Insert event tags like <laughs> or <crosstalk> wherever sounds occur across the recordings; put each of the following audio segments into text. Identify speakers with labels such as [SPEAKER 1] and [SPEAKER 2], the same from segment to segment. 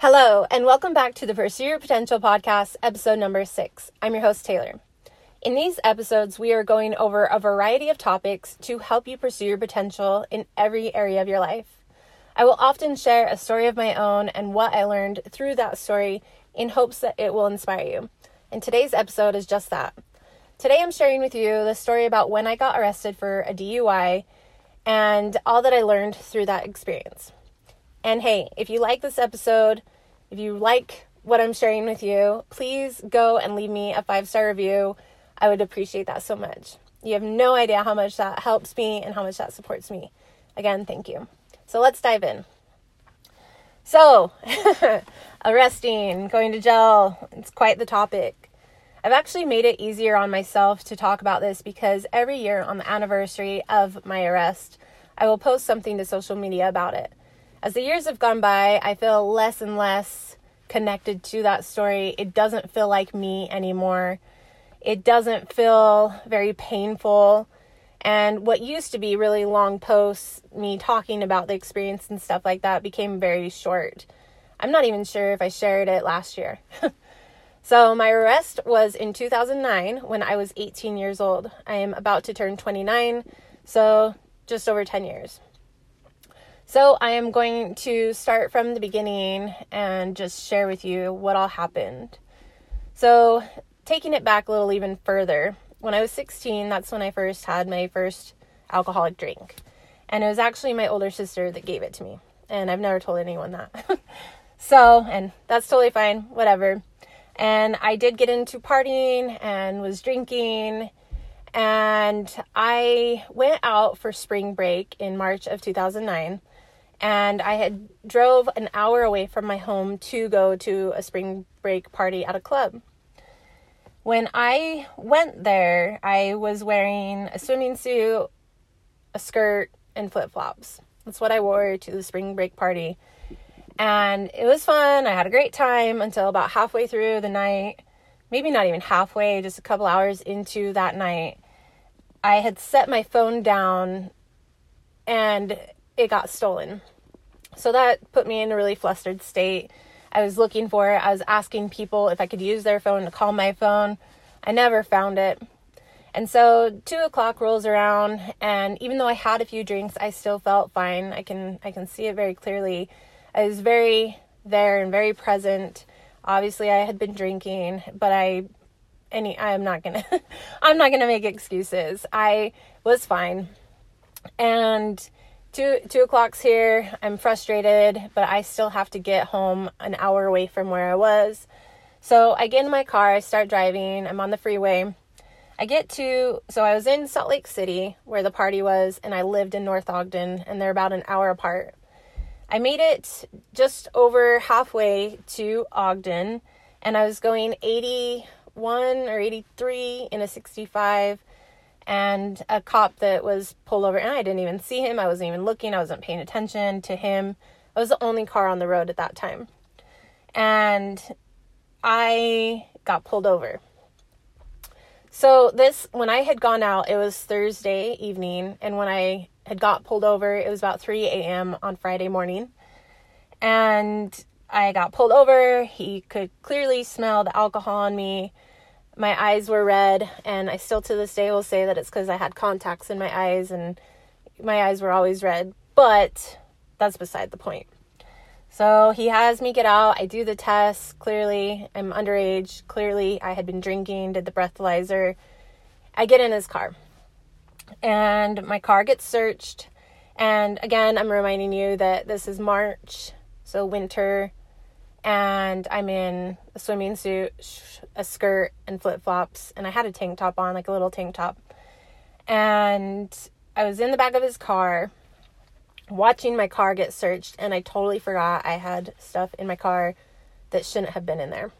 [SPEAKER 1] Hello, and welcome back to the Pursue Your Potential podcast, episode number six. I'm your host, Taylor. In these episodes, we are going over a variety of topics to help you pursue your potential in every area of your life. I will often share a story of my own and what I learned through that story in hopes that it will inspire you. And today's episode is just that. Today, I'm sharing with you the story about when I got arrested for a DUI and all that I learned through that experience. And hey, if you like this episode, if you like what I'm sharing with you, please go and leave me a five star review. I would appreciate that so much. You have no idea how much that helps me and how much that supports me. Again, thank you. So let's dive in. So, <laughs> arresting, going to jail, it's quite the topic. I've actually made it easier on myself to talk about this because every year on the anniversary of my arrest, I will post something to social media about it as the years have gone by, I feel less and less connected to that story. It doesn't feel like me anymore. It doesn't feel very painful. And what used to be really long posts, me talking about the experience and stuff like that, became very short. I'm not even sure if I shared it last year. <laughs> so, my arrest was in 2009 when I was 18 years old. I am about to turn 29, so just over 10 years. So, I am going to start from the beginning and just share with you what all happened. So, taking it back a little even further, when I was 16, that's when I first had my first alcoholic drink. And it was actually my older sister that gave it to me. And I've never told anyone that. <laughs> so, and that's totally fine, whatever. And I did get into partying and was drinking. And I went out for spring break in March of 2009 and I had drove an hour away from my home to go to a spring break party at a club. When I went there, I was wearing a swimming suit, a skirt, and flip flops. That's what I wore to the spring break party. And it was fun. I had a great time until about halfway through the night. Maybe not even halfway, just a couple hours into that night. I had set my phone down and it got stolen. So that put me in a really flustered state. I was looking for it. I was asking people if I could use their phone to call my phone. I never found it. And so two o'clock rolls around, and even though I had a few drinks, I still felt fine. I can I can see it very clearly. I was very there and very present. Obviously, I had been drinking, but I any I'm not gonna <laughs> I'm not gonna make excuses. I was fine, and two two o'clock's here. I'm frustrated, but I still have to get home an hour away from where I was. So I get in my car, I start driving, I'm on the freeway. I get to so I was in Salt Lake City where the party was, and I lived in North Ogden, and they're about an hour apart. I made it just over halfway to Ogden, and I was going 81 or 83 in a 65 and a cop that was pulled over and I didn't even see him. I wasn't even looking. I wasn't paying attention to him. I was the only car on the road at that time. And I got pulled over. So this when I had gone out, it was Thursday evening and when I had got pulled over, it was about 3 a.m. on Friday morning. And I got pulled over. He could clearly smell the alcohol on me my eyes were red and i still to this day will say that it's because i had contacts in my eyes and my eyes were always red but that's beside the point. So he has me get out i do the test clearly i'm underage clearly i had been drinking did the breathalyzer i get in his car. And my car gets searched and again i'm reminding you that this is march so winter and I'm in a swimming suit, a skirt, and flip flops, and I had a tank top on, like a little tank top. And I was in the back of his car watching my car get searched, and I totally forgot I had stuff in my car that shouldn't have been in there.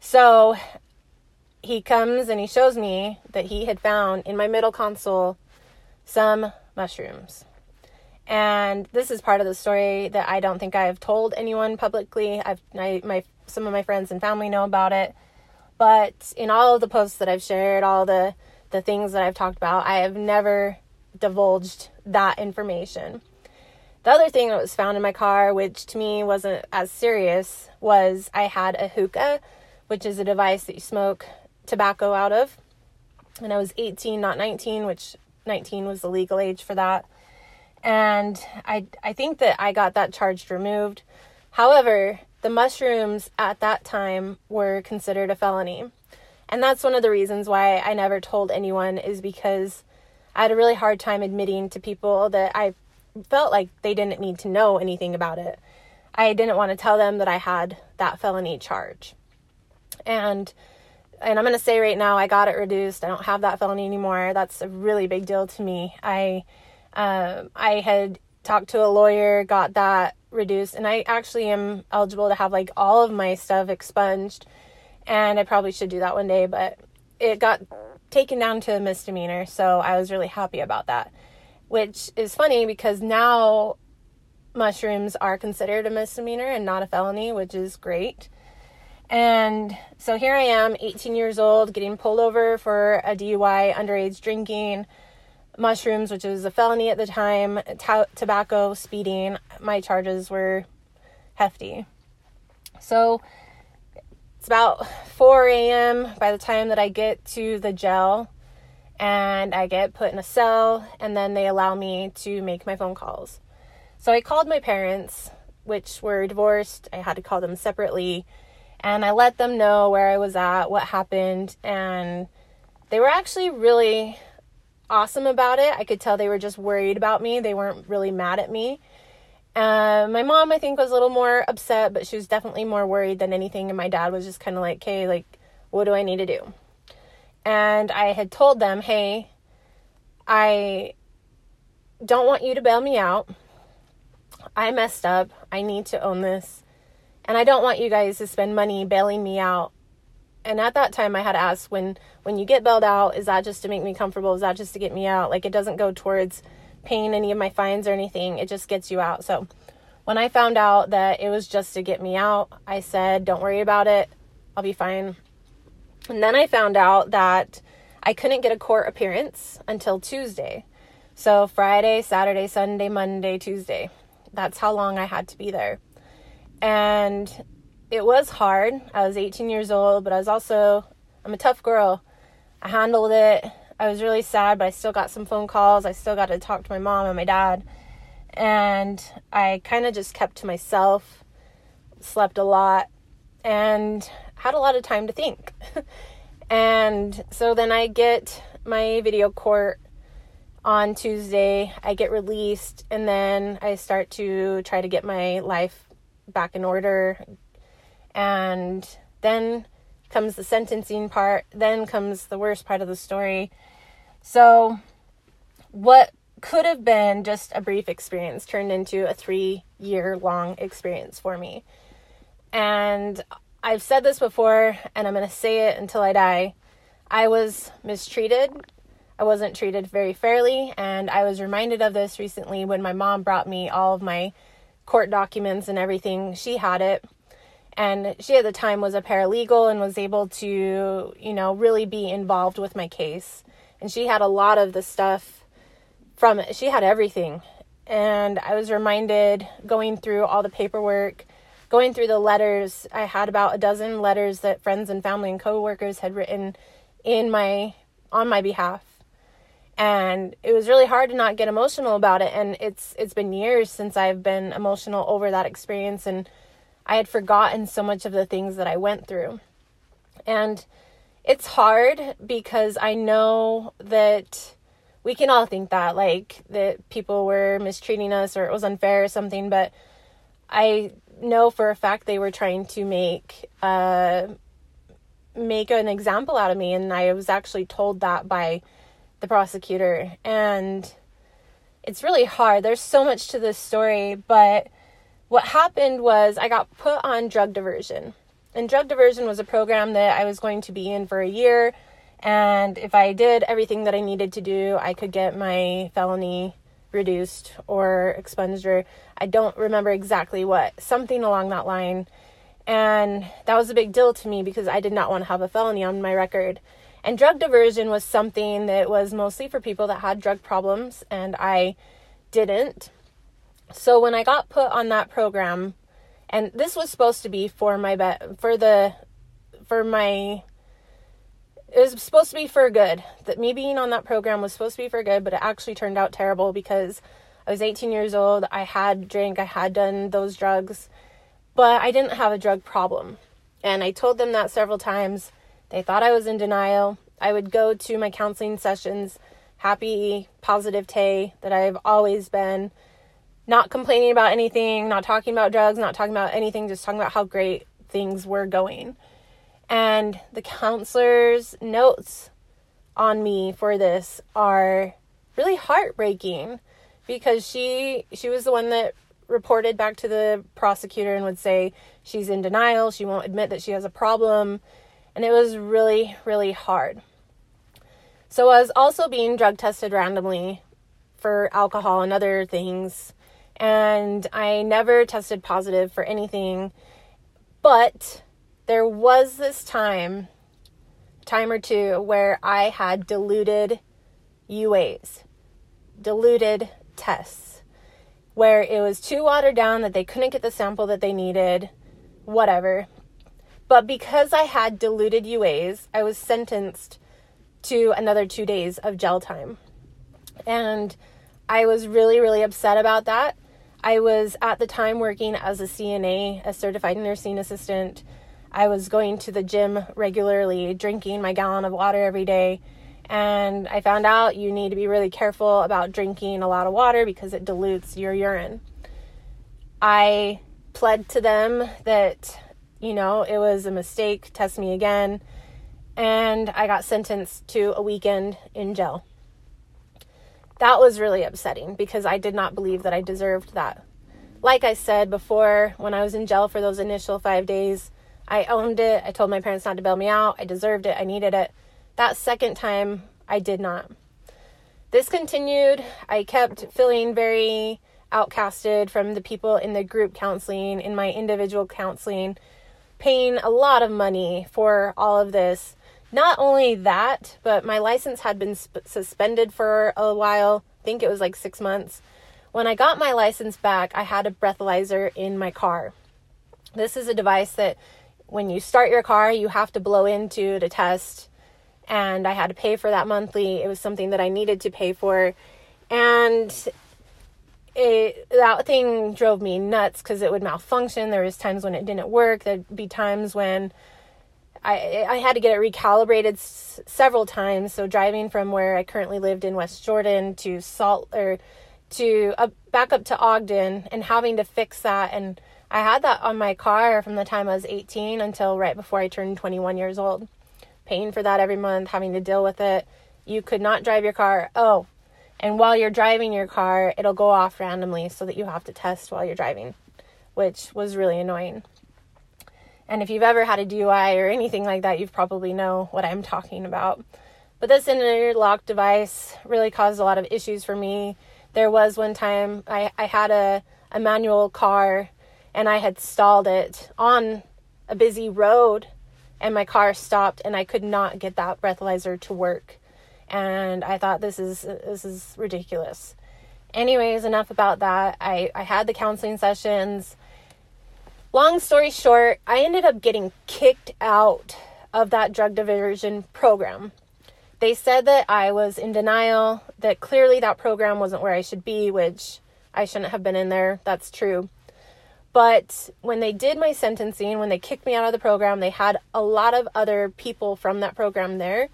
[SPEAKER 1] So he comes and he shows me that he had found in my middle console some mushrooms. And this is part of the story that I don't think I have told anyone publicly. I've I, my some of my friends and family know about it, but in all of the posts that I've shared, all the the things that I've talked about, I have never divulged that information. The other thing that was found in my car, which to me wasn't as serious, was I had a hookah, which is a device that you smoke tobacco out of. And I was 18, not 19, which 19 was the legal age for that. And I, I think that I got that charge removed. However, the mushrooms at that time were considered a felony. And that's one of the reasons why I never told anyone, is because I had a really hard time admitting to people that I felt like they didn't need to know anything about it. I didn't want to tell them that I had that felony charge. And and I'm going to say right now I got it reduced. I don't have that felony anymore. That's a really big deal to me. I um, I had talked to a lawyer, got that reduced, and I actually am eligible to have like all of my stuff expunged. And I probably should do that one day, but it got taken down to a misdemeanor, so I was really happy about that. Which is funny because now mushrooms are considered a misdemeanor and not a felony, which is great. And so here I am, 18 years old, getting pulled over for a DUI, underage drinking, mushrooms, which was a felony at the time, t- tobacco, speeding. My charges were hefty. So it's about 4 a.m. by the time that I get to the jail and I get put in a cell, and then they allow me to make my phone calls. So I called my parents, which were divorced. I had to call them separately, and I let them know where I was at, what happened, and they were actually really awesome about it. I could tell they were just worried about me, they weren't really mad at me. Uh, my mom, I think, was a little more upset, but she was definitely more worried than anything. And my dad was just kind of like, okay, like, what do I need to do? And I had told them, hey, I don't want you to bail me out. I messed up. I need to own this. And I don't want you guys to spend money bailing me out. And at that time I had asked when when you get bailed out, is that just to make me comfortable? Is that just to get me out? Like it doesn't go towards paying any of my fines or anything. It just gets you out. So when I found out that it was just to get me out, I said, don't worry about it. I'll be fine. And then I found out that I couldn't get a court appearance until Tuesday. So Friday, Saturday, Sunday, Monday, Tuesday. That's how long I had to be there. And it was hard. I was 18 years old, but I was also, I'm a tough girl. I handled it. I was really sad, but I still got some phone calls. I still got to talk to my mom and my dad. And I kind of just kept to myself, slept a lot, and had a lot of time to think. <laughs> and so then I get my video court on Tuesday. I get released, and then I start to try to get my life back in order. And then comes the sentencing part, then comes the worst part of the story so, what could have been just a brief experience turned into a three year long experience for me. And I've said this before, and I'm going to say it until I die. I was mistreated. I wasn't treated very fairly, and I was reminded of this recently when my mom brought me all of my court documents and everything. She had it, and she at the time was a paralegal and was able to, you know, really be involved with my case and she had a lot of the stuff from it. She had everything. And I was reminded going through all the paperwork, going through the letters. I had about a dozen letters that friends and family and coworkers had written in my on my behalf. And it was really hard to not get emotional about it and it's it's been years since I've been emotional over that experience and I had forgotten so much of the things that I went through. And it's hard because I know that we can all think that, like, that people were mistreating us or it was unfair or something, but I know for a fact they were trying to make uh make an example out of me and I was actually told that by the prosecutor and it's really hard. There's so much to this story, but what happened was I got put on drug diversion. And drug diversion was a program that I was going to be in for a year. And if I did everything that I needed to do, I could get my felony reduced or expunged, or I don't remember exactly what, something along that line. And that was a big deal to me because I did not want to have a felony on my record. And drug diversion was something that was mostly for people that had drug problems, and I didn't. So when I got put on that program, and this was supposed to be for my bet for the for my it was supposed to be for good. That me being on that program was supposed to be for good, but it actually turned out terrible because I was 18 years old. I had drank, I had done those drugs, but I didn't have a drug problem. And I told them that several times. They thought I was in denial. I would go to my counseling sessions, happy, positive Tay that I've always been, not complaining about anything, not talking about drugs, not talking about anything, just talking about how great things were going. And the counselor's notes on me for this are really heartbreaking because she she was the one that reported back to the prosecutor and would say she's in denial, she won't admit that she has a problem, and it was really really hard. So I was also being drug tested randomly for alcohol and other things, and I never tested positive for anything, but there was this time time or two where I had diluted UAs, diluted tests, where it was too watered down that they couldn't get the sample that they needed, whatever. But because I had diluted UAs, I was sentenced to another two days of gel time. And I was really, really upset about that. I was at the time working as a CNA, a certified nursing assistant. I was going to the gym regularly, drinking my gallon of water every day, and I found out you need to be really careful about drinking a lot of water because it dilutes your urine. I pled to them that, you know, it was a mistake, test me again, and I got sentenced to a weekend in jail. That was really upsetting because I did not believe that I deserved that. Like I said before, when I was in jail for those initial five days, I owned it. I told my parents not to bail me out. I deserved it. I needed it. That second time, I did not. This continued. I kept feeling very outcasted from the people in the group counseling, in my individual counseling, paying a lot of money for all of this. Not only that, but my license had been sp- suspended for a while. I think it was like six months. When I got my license back, I had a breathalyzer in my car. This is a device that when you start your car, you have to blow into to test. And I had to pay for that monthly. It was something that I needed to pay for. And it, that thing drove me nuts because it would malfunction. There was times when it didn't work. There'd be times when I I had to get it recalibrated s- several times. So driving from where I currently lived in West Jordan to Salt or to uh, back up to Ogden and having to fix that and I had that on my car from the time I was 18 until right before I turned 21 years old. Paying for that every month, having to deal with it. You could not drive your car. Oh, and while you're driving your car, it'll go off randomly so that you have to test while you're driving, which was really annoying. And if you've ever had a DUI or anything like that, you probably know what I'm talking about. But this interlock device really caused a lot of issues for me. There was one time I, I had a, a manual car and I had stalled it on a busy road and my car stopped and I could not get that breathalyzer to work. And I thought this is this is ridiculous. Anyways, enough about that. I, I had the counseling sessions. Long story short, I ended up getting kicked out of that drug diversion program. They said that I was in denial, that clearly that program wasn't where I should be, which I shouldn't have been in there. That's true. But when they did my sentencing, when they kicked me out of the program, they had a lot of other people from that program there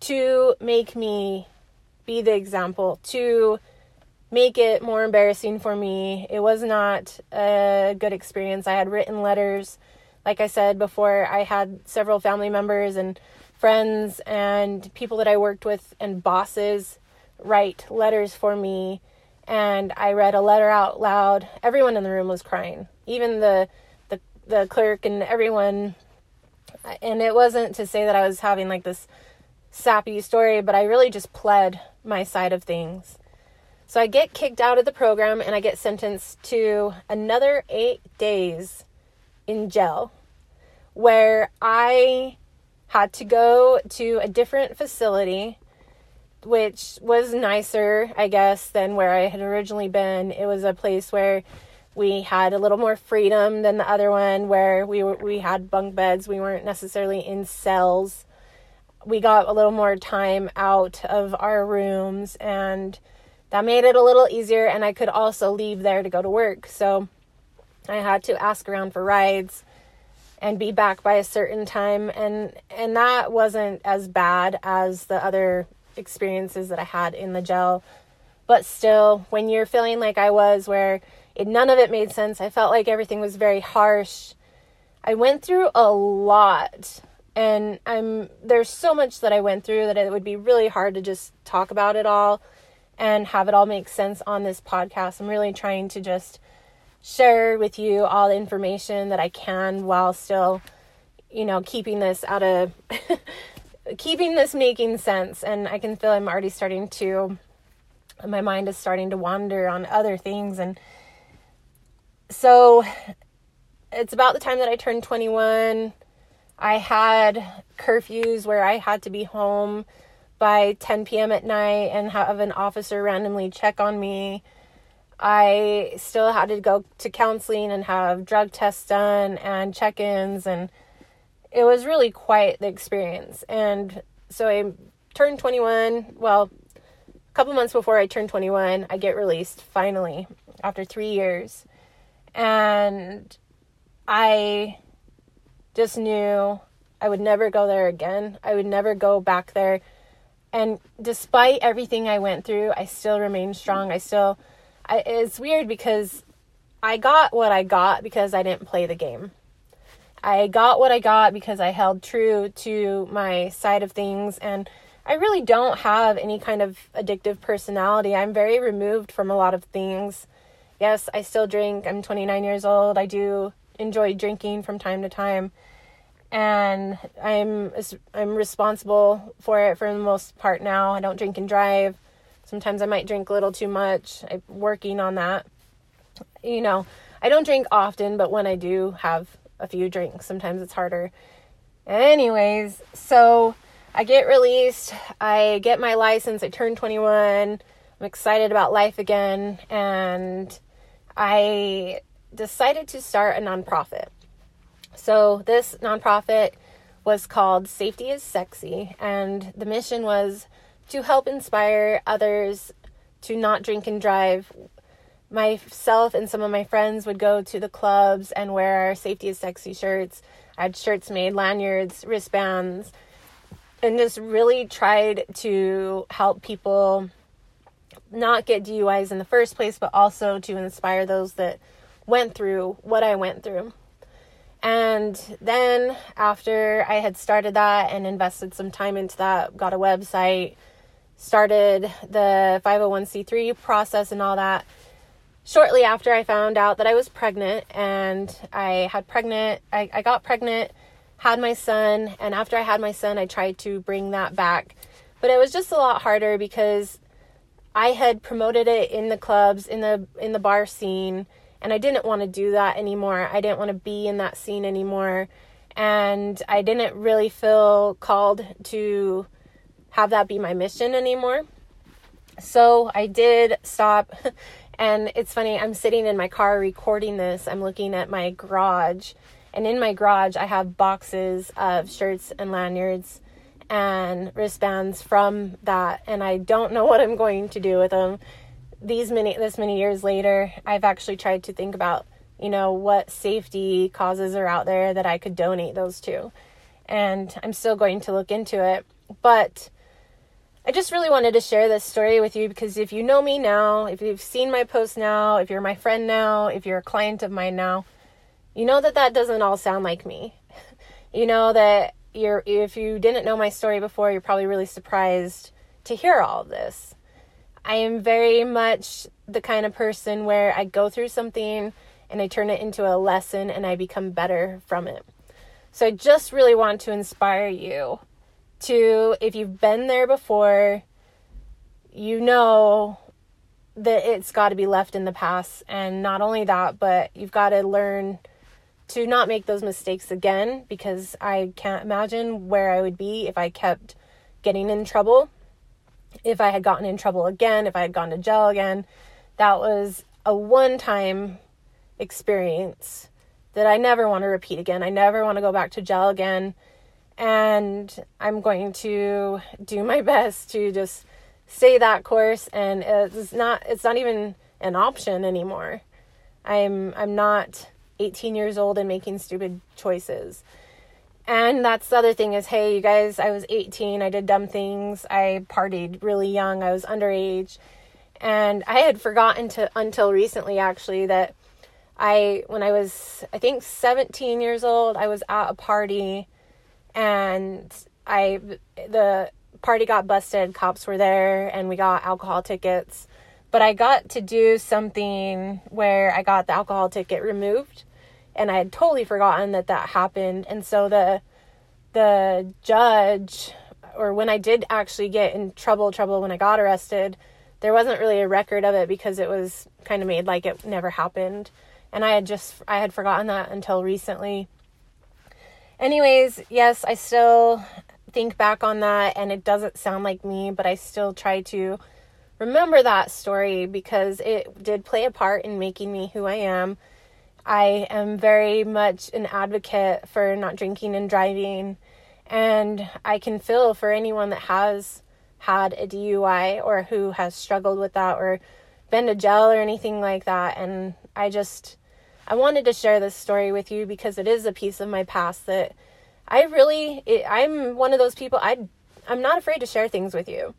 [SPEAKER 1] to make me be the example, to make it more embarrassing for me. It was not a good experience. I had written letters. Like I said before, I had several family members and friends and people that I worked with and bosses write letters for me and I read a letter out loud. Everyone in the room was crying, even the the the clerk and everyone. And it wasn't to say that I was having like this sappy story, but I really just pled my side of things. So I get kicked out of the program and I get sentenced to another 8 days in jail where I had to go to a different facility which was nicer, I guess, than where I had originally been. It was a place where we had a little more freedom than the other one, where we were, we had bunk beds. We weren't necessarily in cells. We got a little more time out of our rooms, and that made it a little easier. And I could also leave there to go to work. So I had to ask around for rides and be back by a certain time and and that wasn't as bad as the other experiences that I had in the gel but still when you're feeling like I was where it, none of it made sense I felt like everything was very harsh I went through a lot and I'm there's so much that I went through that it would be really hard to just talk about it all and have it all make sense on this podcast I'm really trying to just share with you all the information that I can while still, you know, keeping this out of <laughs> keeping this making sense. And I can feel I'm already starting to my mind is starting to wander on other things and so it's about the time that I turned 21. I had curfews where I had to be home by 10 p.m. at night and have an officer randomly check on me I still had to go to counseling and have drug tests done and check ins, and it was really quite the experience. And so I turned 21. Well, a couple months before I turned 21, I get released finally after three years. And I just knew I would never go there again. I would never go back there. And despite everything I went through, I still remained strong. I still I, it's weird because I got what I got because I didn't play the game. I got what I got because I held true to my side of things and I really don't have any kind of addictive personality. I'm very removed from a lot of things. Yes, I still drink. I'm 29 years old. I do enjoy drinking from time to time. And I'm I'm responsible for it for the most part now. I don't drink and drive. Sometimes I might drink a little too much. I'm working on that. You know, I don't drink often, but when I do have a few drinks, sometimes it's harder. Anyways, so I get released. I get my license. I turn 21. I'm excited about life again. And I decided to start a nonprofit. So this nonprofit was called Safety is Sexy. And the mission was to help inspire others to not drink and drive. Myself and some of my friends would go to the clubs and wear our Safety is Sexy shirts. I had shirts made, lanyards, wristbands, and just really tried to help people not get DUIs in the first place, but also to inspire those that went through what I went through. And then after I had started that and invested some time into that, got a website, started the 501c3 process and all that shortly after I found out that I was pregnant and I had pregnant I, I got pregnant had my son and after I had my son I tried to bring that back. But it was just a lot harder because I had promoted it in the clubs in the in the bar scene and I didn't want to do that anymore I didn't want to be in that scene anymore and I didn't really feel called to have that be my mission anymore. So I did stop. <laughs> And it's funny, I'm sitting in my car recording this. I'm looking at my garage. And in my garage, I have boxes of shirts and lanyards and wristbands from that. And I don't know <laughs> what I'm going to do with them. These many, this many years later, I've actually tried to think about, you know, what safety causes are out there that I could donate those to. And I'm still going to look into it. But I just really wanted to share this story with you because if you know me now, if you've seen my post now, if you're my friend now, if you're a client of mine now, you know that that doesn't all sound like me. <laughs> you know that you're if you didn't know my story before, you're probably really surprised to hear all of this. I am very much the kind of person where I go through something and I turn it into a lesson and I become better from it. So I just really want to inspire you to if you've been there before, you know that it's got to be left in the past. And not only that, but you've got to learn to not make those mistakes again because I can't imagine where I would be if I kept getting in trouble. If I had gotten in trouble again, if I had gone to jail again. That was a one time experience that I never want to repeat again. I never want to go back to jail again. And I'm going to do <laughs> my best to just stay that course and it's not it's not even an option anymore. I'm I'm not 18 years old and making stupid choices. And that's the other thing is, hey, you guys, I was 18. I did dumb things. I partied really young. I was underage. And I had forgotten to until recently actually that I when I was I think 17 years old, I was at a party and I the party got busted, cops were there and we got alcohol tickets. But I got to do something where I got the alcohol ticket removed and I had totally forgotten that that happened. And so the the judge or when I did actually get in trouble trouble when I got arrested, there wasn't really a record of it because it was kind of made like it never happened. And I had just I had forgotten that until recently. Anyways, yes, I still think back on that and it doesn't sound like me, but I still try to remember that story because it did play a part in making me who I am. I am very much an advocate for not drinking and driving, and I can feel for anyone that has had a DUI or who has struggled with that or been to jail or anything like that. And I just, I wanted to share this story with you because it is a piece of my past that I really, it, I'm one of those people, I, I'm not afraid to share things with you.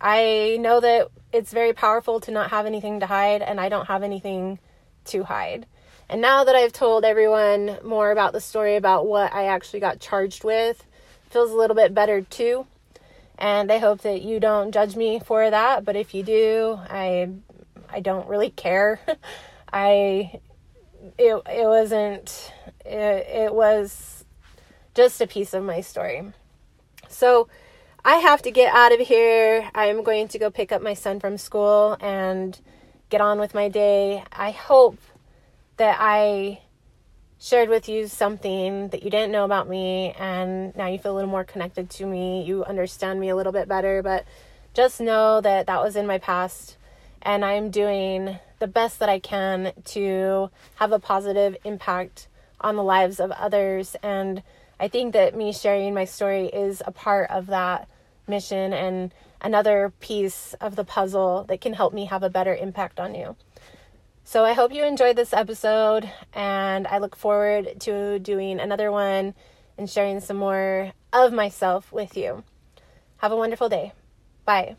[SPEAKER 1] I know that it's very powerful to not have anything to hide, and I don't have anything to hide. And now that I've told everyone more about the story about what I actually got charged with, feels a little bit better too. And I hope that you don't judge me for that, but if you do, I I don't really care. <laughs> I it it wasn't it, it was just a piece of my story. So I have to get out of here. I'm going to go pick up my son from school and get on with my day. I hope that I shared with you something that you didn't know about me and now you feel a little more connected to me. You understand me a little bit better, but just know that that was in my past and I'm doing the best that I can to have a positive impact on the lives of others and I think that me sharing my story is a part of that mission and another piece of the puzzle that can help me have a better impact on you. So I hope you enjoyed this episode and I look forward to doing another one and sharing some more of myself with you. Have a wonderful day. Bye.